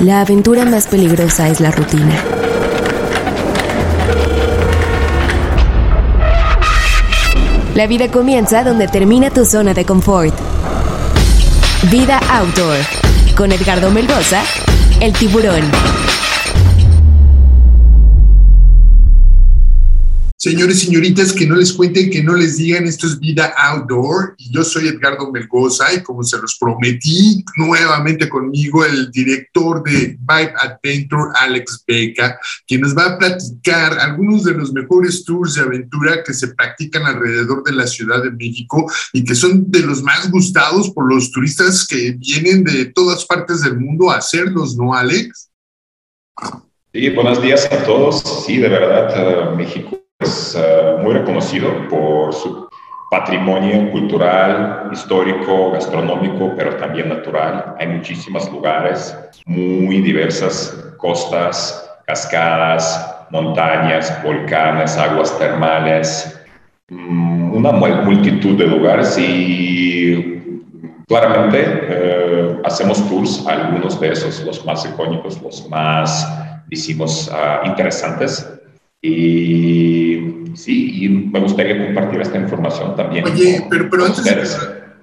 La aventura más peligrosa es la rutina. La vida comienza donde termina tu zona de confort. Vida Outdoor con Edgardo Melgoza, el tiburón. Señores señoritas, que no les cuenten, que no les digan, esto es Vida Outdoor. Y yo soy Edgardo Melgoza y como se los prometí, nuevamente conmigo el director de Vibe Adventure, Alex Beca, quien nos va a platicar algunos de los mejores tours de aventura que se practican alrededor de la Ciudad de México y que son de los más gustados por los turistas que vienen de todas partes del mundo a hacerlos, ¿no, Alex? Sí, buenos días a todos. Sí, de verdad, México es eh, muy reconocido por su patrimonio cultural, histórico, gastronómico, pero también natural. Hay muchísimos lugares, muy diversas costas, cascadas, montañas, volcanes, aguas termales, mm, una multitud de lugares y claramente eh, hacemos tours, algunos de esos, los más icónicos, los más, decimos, ah, interesantes. Y sí, y me gustaría compartir esta información también. Oye, pero, pero antes de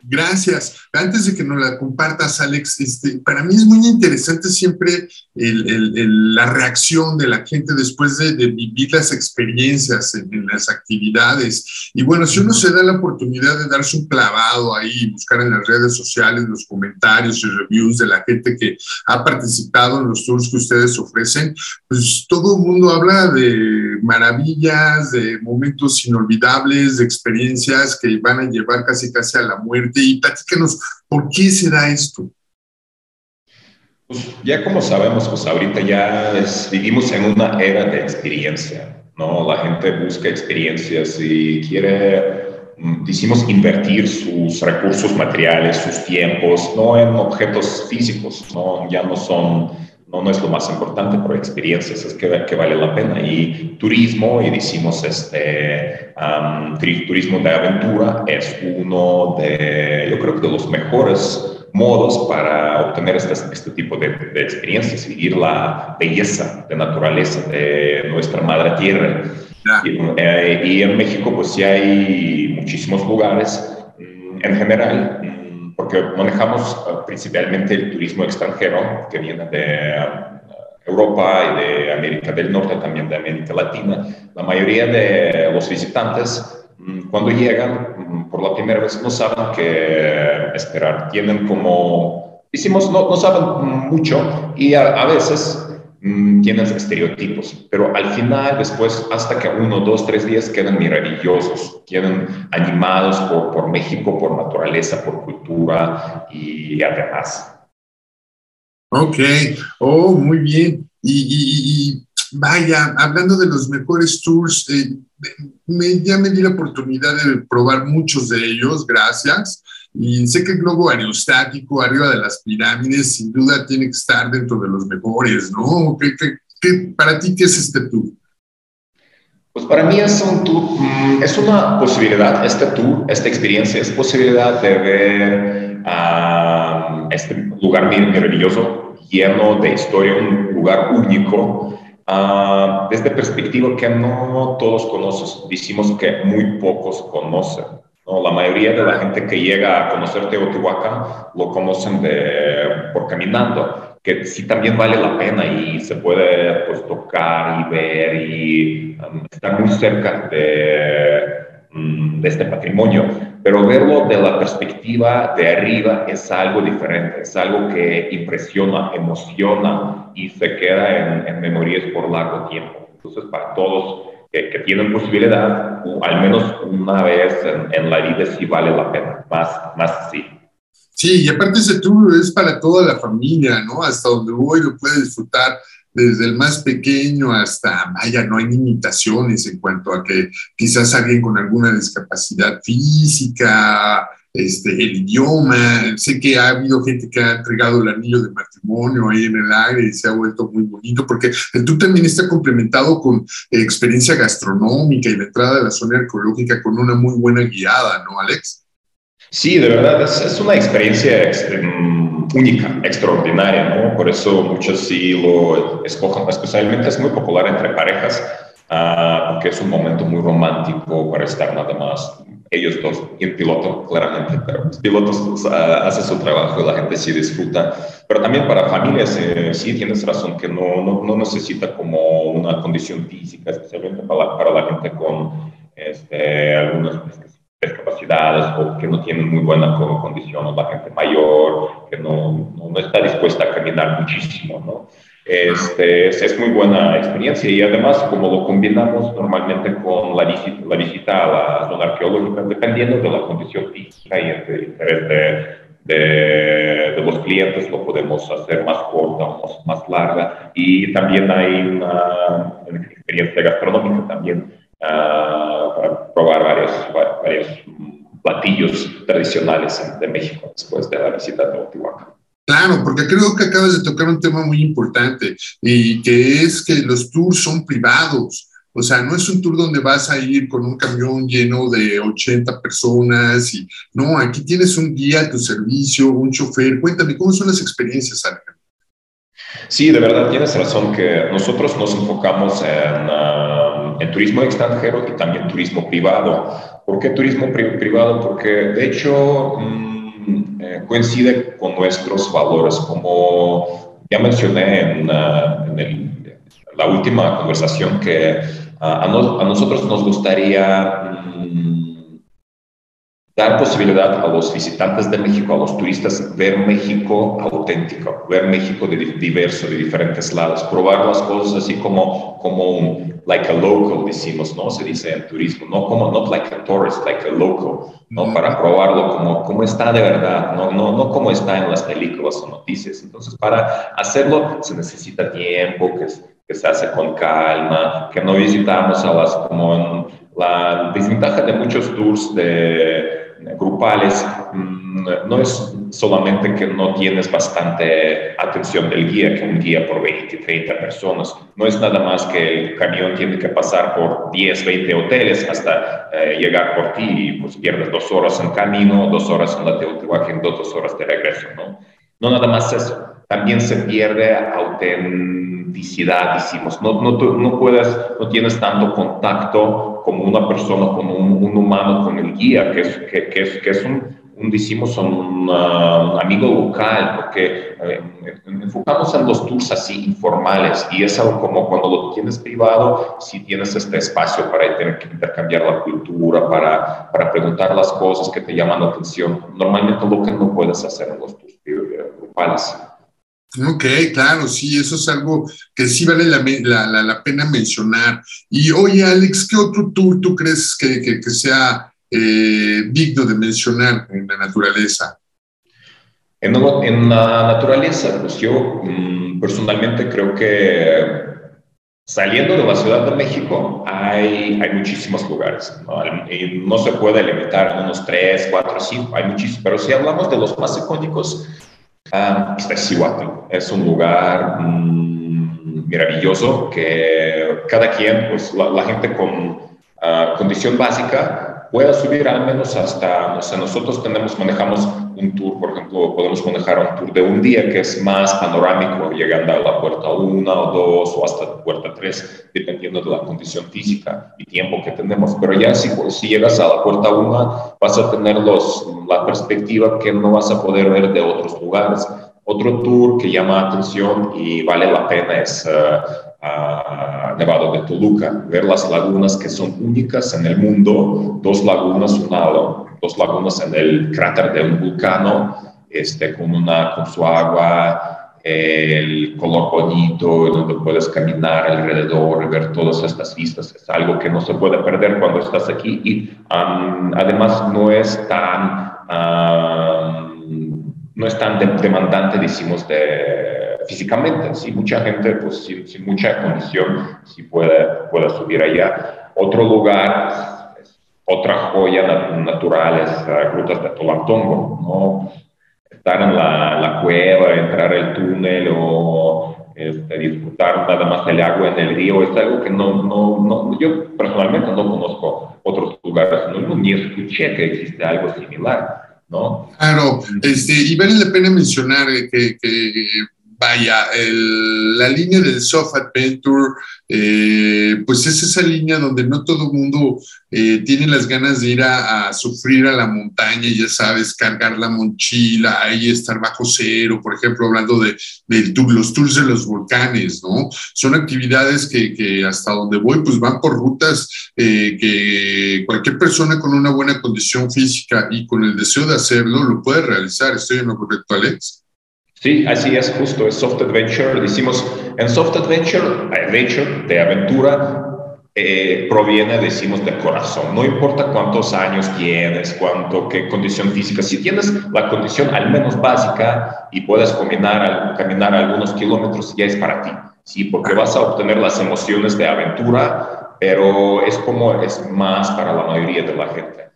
Gracias. Antes de que nos la compartas, Alex, este, para mí es muy interesante siempre la reacción de la gente después de, vivir las experiencias en, las actividades. Y bueno, si uno se da la oportunidad de darse un clavado ahí, buscar en las redes sociales los comentarios y reviews de la gente que ha participado en los tours que ustedes ofrecen, pues todo el mundo habla de maravillas, de momentos inolvidables, de experiencias que van a llevar casi casi a la muerte y platícanos por qué se da esto. Pues ya como sabemos, pues ahorita ya vivimos en una era de experiencia, ¿no? La gente busca experiencias y quiere, mm, decimos, invertir sus recursos materiales, sus tiempos, no en objetos físicos, ¿no? Ya no son no, no es lo más importante, pero experiencias es que, que vale la pena. Y turismo, y decimos este, turismo de aventura, es uno de, yo creo que de los mejores modos para obtener este, este tipo de, de, experiencias, vivir la belleza de naturaleza de nuestra madre tierra. Y, eh, y, en México, pues sí hay muchísimos lugares mm, en general porque manejamos eh, principalmente el turismo extranjero que viene de eh, Europa y de América del Norte, también de América Latina. La mayoría de los visitantes, mm, cuando llegan mm, por la primera vez, no saben qué esperar. Tienen como, decimos, no, no saben mucho y a, a veces Mm, tienen estereotipos, pero al final, después, hasta que uno, dos, tres días quedan maravillosos, quedan animados por, por México, por naturaleza, por cultura y además. Ok, oh, muy bien. Y, vaya, hablando de los mejores tours, eh, me, ya me di la oportunidad de probar muchos de ellos, gracias. Y sé que el globo aerostático arriba de las pirámides sin duda tiene que estar dentro de los mejores, ¿no? ¿Qué, qué, para ti qué es este tour? Pues para mí es un tour, mm, es una posibilidad, este tour, esta experiencia, es posibilidad de ver uh, este lugar maravilloso, lleno de historia, un lugar único, uh, desde perspectiva que no todos conocen, decimos que muy pocos conocen. ¿No? La mayoría de la gente que llega a conocer Teotihuacán lo conocen de, por caminando, que sí también vale la pena y se puede pues, tocar y ver y um, estar muy cerca de, um, de este patrimonio. Pero verlo de la perspectiva de arriba es algo diferente, es algo que impresiona, emociona y se queda en, en memorias por largo tiempo. Entonces, para todos que, tienen posibilidad, al menos una vez en, la vida sí vale la pena, más, más sí. Sí, y aparte ese tour es para toda la familia, ¿no? Hasta donde voy lo puede disfrutar desde el más pequeño hasta, vaya, no hay limitaciones en cuanto a que quizás alguien con alguna discapacidad física, este, el idioma. Sé que ha habido gente que ha entregado el anillo de matrimonio ahí en el aire y se ha vuelto muy bonito, porque el también está complementado con experiencia gastronómica y la entrada de la zona arqueológica con una muy buena guiada, ¿no, Alex? Sí, de verdad, es, una experiencia mm, única, extraordinaria, ¿no? Por eso muchos sí lo escogen, especialmente es muy popular entre parejas, uh, porque es un momento muy romántico para estar nada más ellos dos y el piloto, claramente, pero los pilotos uh, hacen su trabajo y la gente sí disfruta. Pero también para familias, eh, sí tienes razón, que no, no, no, necesita como una condición física, especialmente para, para la gente con este, algunas discapacidades o que no tienen muy buena condición, o la gente mayor, que no, no, está dispuesta a caminar muchísimo, ¿no? Este, es, muy buena experiencia y además como lo combinamos normalmente con la visita, la visita a la zona arqueológica, dependiendo de la condición física y el interés de, de, los clientes, lo podemos hacer más corta o más, larga. Y también hay una, experiencia gastronómica también uh, para probar varios, varios platillos tradicionales de México después de la visita a Teotihuacán. Claro, porque creo que acabas de tocar un tema muy importante y que es que los tours son privados. O sea, no es un tour donde vas a ir con un camión lleno de 80 personas y no, aquí tienes un guía a tu servicio, un chofer. Cuéntame, ¿cómo son las experiencias, Alejandro? Sí, de verdad tienes razón que nosotros nos enfocamos en, en turismo extranjero y también turismo privado. ¿Por qué turismo privado? Porque de hecho... Mm, eh, coincide con nuestros valores. Como ya mencioné en, la última conversación, que a, a, nosotros nos gustaría mm, dar posibilidad a los visitantes de México, a los turistas, ver México auténtico, ver México de diverso, de diferentes lados, probar las cosas así como, como un, like a local, decimos, ¿no? Se dice en turismo, no como, not like a tourist, like a local, ¿no? Para probarlo como, como está de verdad, ¿no? No, no como está en las películas o noticias. Entonces, para hacerlo se necesita tiempo, que, que se hace con calma, que no visitamos a las, como la desventaja de muchos tours de grupales mm, no es solamente que no tienes bastante atención del guía, que un guía por 20, 30 personas, no es nada más que el camión tiene que pasar por 10, 20 hoteles hasta eh, llegar por ti y pues pierdes dos horas en camino, dos horas en la Teotihuacán, dos horas de regreso, ¿no? No nada más eso, también se pierde autenticidad, decimos, no, no, no puedes, no tienes tanto contacto como una persona, como un, un humano con el guía, que es, que, que es, que es un, un, decimos, un, amigo local, porque eh, enfocamos en los tours así informales y es algo como cuando lo tienes privado, si tienes este espacio para intercambiar la cultura, para, para preguntar las cosas que te llaman la atención, normalmente lo que no puedes hacer en los tours grupales. Ok, claro, sí, eso es algo que sí vale la, la, la, pena mencionar. Y oye, Alex, ¿qué otro tour tú crees que, que, que sea eh, digno de mencionar en la naturaleza? En, en la naturaleza, pues yo mm, personalmente creo que saliendo de la Ciudad de México hay, hay muchísimos lugares. ¿no? Y no se puede limitar a unos tres, cuatro, cinco, hay muchísimos. Pero si hablamos de los más icónicos, Ah, Es un lugar mm, maravilloso que cada quien, pues la, gente con ah, condición básica pueda subir al menos hasta, o sea, nosotros tenemos, manejamos un tour, por ejemplo, podemos manejar un tour de un día que es más panorámico, llegando a la puerta 1 o 2 o hasta puerta 3, dependiendo de la condición física y tiempo que tenemos. Pero ya si, si llegas a la puerta 1, vas a tener los, la perspectiva que no vas a poder ver de otros lugares. Otro tour que llama atención y vale la pena es uh, Nevado de Toluca, ver las lagunas que son únicas en el mundo, dos lagunas, una dos lagunas en el cráter de un vulcano, este, con, una, con su agua, el color bonito, donde puedes caminar alrededor ver todas estas vistas. Es algo que no se puede perder cuando estás aquí y además no es tan, no es tan demandante, decimos, de, físicamente. Sí, mucha gente, pues sin, mucha condición, sí puede, puede subir allá. Otro lugar otra joya natural es las grutas de Tolantongo, ¿no? Estar en la, cueva, entrar al túnel o este, disfrutar nada más el agua en el río es algo que no, no, no yo personalmente no conozco otros lugares, no, ni escuché que existe algo similar. ¿no? Claro, este, y vale la pena mencionar que, que vaya, la línea del soft adventure, eh, pues es esa línea donde no todo el mundo eh, tiene las ganas de ir a, sufrir a la montaña, ya sabes, cargar la mochila, ahí estar bajo cero, por ejemplo, hablando de, los tours de los volcanes, ¿no? Son actividades que, hasta donde voy, pues van por rutas eh, que cualquier persona con una buena condición física y con el deseo de hacerlo lo puede realizar. ¿Estoy en lo correcto, Alex? Sí, así es, justo, es soft adventure. Decimos, en soft adventure, adventure de aventura, eh, proviene, decimos, del corazón. No importa cuántos años tienes, cuánto, qué condición física. Si tienes la condición al menos básica y puedes caminar, caminar algunos kilómetros, ya es para ti. Sí, porque vas a obtener las emociones de aventura, pero es como es más para la mayoría de la gente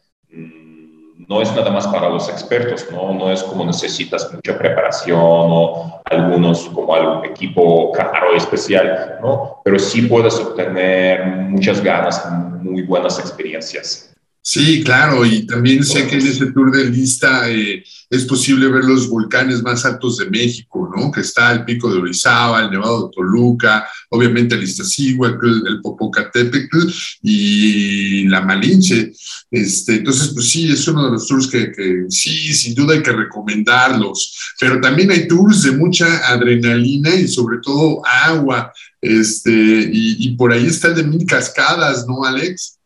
no es nada más para los expertos, ¿no? No es como necesitas mucha preparación o algunos como algún equipo caro especial, ¿no? Pero sí puedes obtener muchas ganas, muy buenas experiencias. Sí, claro, y también sé que en ese tour de lista eh, es posible ver los volcanes más altos de México, ¿no? Que está el pico de Orizaba, el Nevado de Toluca, obviamente el Iztaccíhuatl, el Popocatépetl y la Malinche. Este, entonces, pues sí, es uno de los tours que, sí, sin duda hay que recomendarlos, pero también hay tours de mucha adrenalina y sobre todo agua, este, y por ahí está el de Mil Cascadas, ¿no, Alex?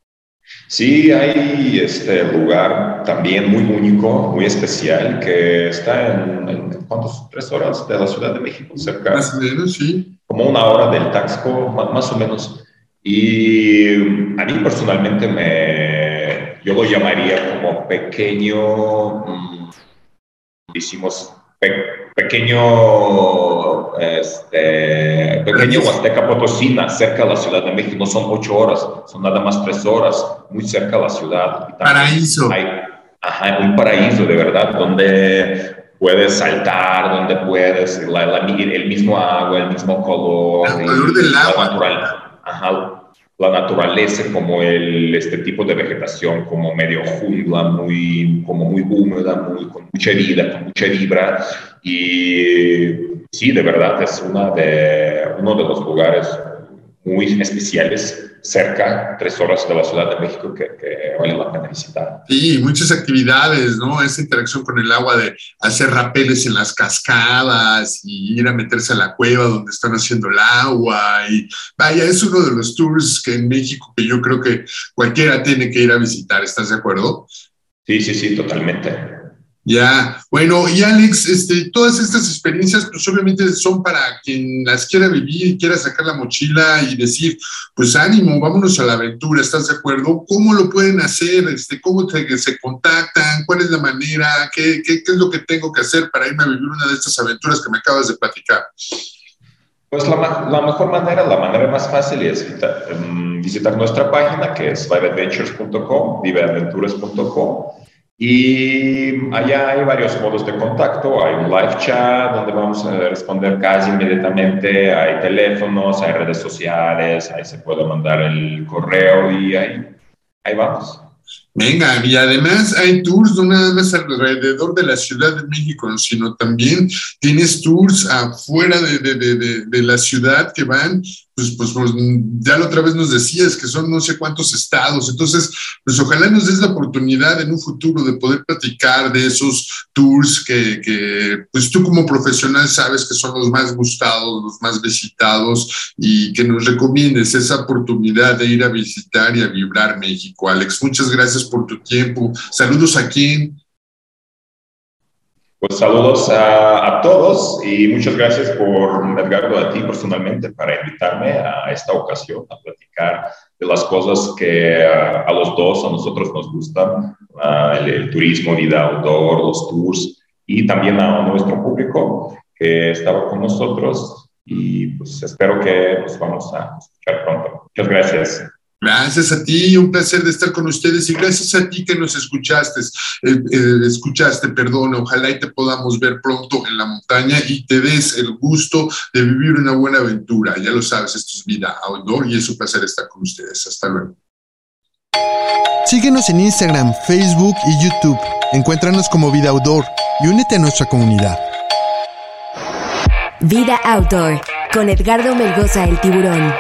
Sí, hay este lugar también muy único, muy especial, que está en, ¿cuántos? ¿Tres horas de la Ciudad de México? Cerca. Más o menos, sí. Como una hora del Taxco, más, o menos. Y a mí personalmente me, yo lo llamaría como pequeño, mm, hicimos pequeño, este, pequeño Huasteca Potosina, cerca de la Ciudad de México, no son ocho horas, son nada más tres horas, muy cerca de la ciudad. Paraíso. Hay, ajá, un paraíso de verdad, donde puedes saltar, donde puedes, el mismo agua, el mismo color. El color del agua. Natural, ajá, la naturaleza como el, este tipo de vegetación como medio jungla, muy, como muy húmeda, muy, con mucha vida, con mucha vibra. Y sí, de verdad es una de, uno de los lugares muy especiales cerca, tres horas de la Ciudad de México, que, vale la pena visitar. Sí, muchas actividades, ¿no? Esa interacción con el agua de hacer rapeles en las cascadas y ir a meterse a la cueva donde están haciendo el agua. Y vaya, es uno de los tours que en México que yo creo que cualquiera tiene que ir a visitar, ¿estás de acuerdo? Sí, sí, sí, totalmente. Ya, bueno, y Alex, este, todas estas experiencias, pues obviamente son para quien las quiera vivir, quiera sacar la mochila y decir, pues ánimo, vámonos a la aventura, ¿estás de acuerdo? ¿Cómo lo pueden hacer? Este, ¿Cómo se contactan? ¿Cuál es la manera? ¿Qué, qué, qué es lo que tengo que hacer para irme a vivir una de estas aventuras que me acabas de platicar? Pues la, la mejor manera, la manera más fácil es mm, visitar nuestra página que es viveadventures.com, viveaventuras.com y allá hay varios modos de contacto. Hay un live chat donde vamos a responder casi inmediatamente. Hay teléfonos, hay redes sociales, ahí se puede mandar el correo y ahí, ahí vamos. Venga, y además hay tours no nada más alrededor de la Ciudad de México, sino también tienes tours afuera de, de, de, de la ciudad que van pues, pues, pues, ya la otra vez nos decías que son no sé cuántos estados. Entonces, pues ojalá nos des la oportunidad en un futuro de poder platicar de esos tours que, que, pues tú como profesional sabes que son los más gustados, los más visitados y que nos recomiendes esa oportunidad de ir a visitar y a vibrar México. Alex, muchas gracias por tu tiempo. Saludos a quien. Pues saludos a, todos y muchas gracias por, Edgardo, a ti personalmente para invitarme a esta ocasión a platicar de las cosas que a, los dos, a nosotros nos gustan, el, turismo, vida outdoor, los tours y también a nuestro público que estaba con nosotros y pues espero que nos vamos a escuchar pronto. Muchas gracias. Gracias a ti, un placer de estar con ustedes y gracias a ti que nos escuchaste, eh, eh, escuchaste, perdón, ojalá y te podamos ver pronto en la montaña y te des el gusto de vivir una buena aventura. Ya lo sabes, esto es vida outdoor y es un placer estar con ustedes. Hasta luego. Síguenos en Instagram, Facebook y YouTube. Encuéntranos como Vida Outdoor y únete a nuestra comunidad. Vida Outdoor con Edgardo Melgoza el Tiburón.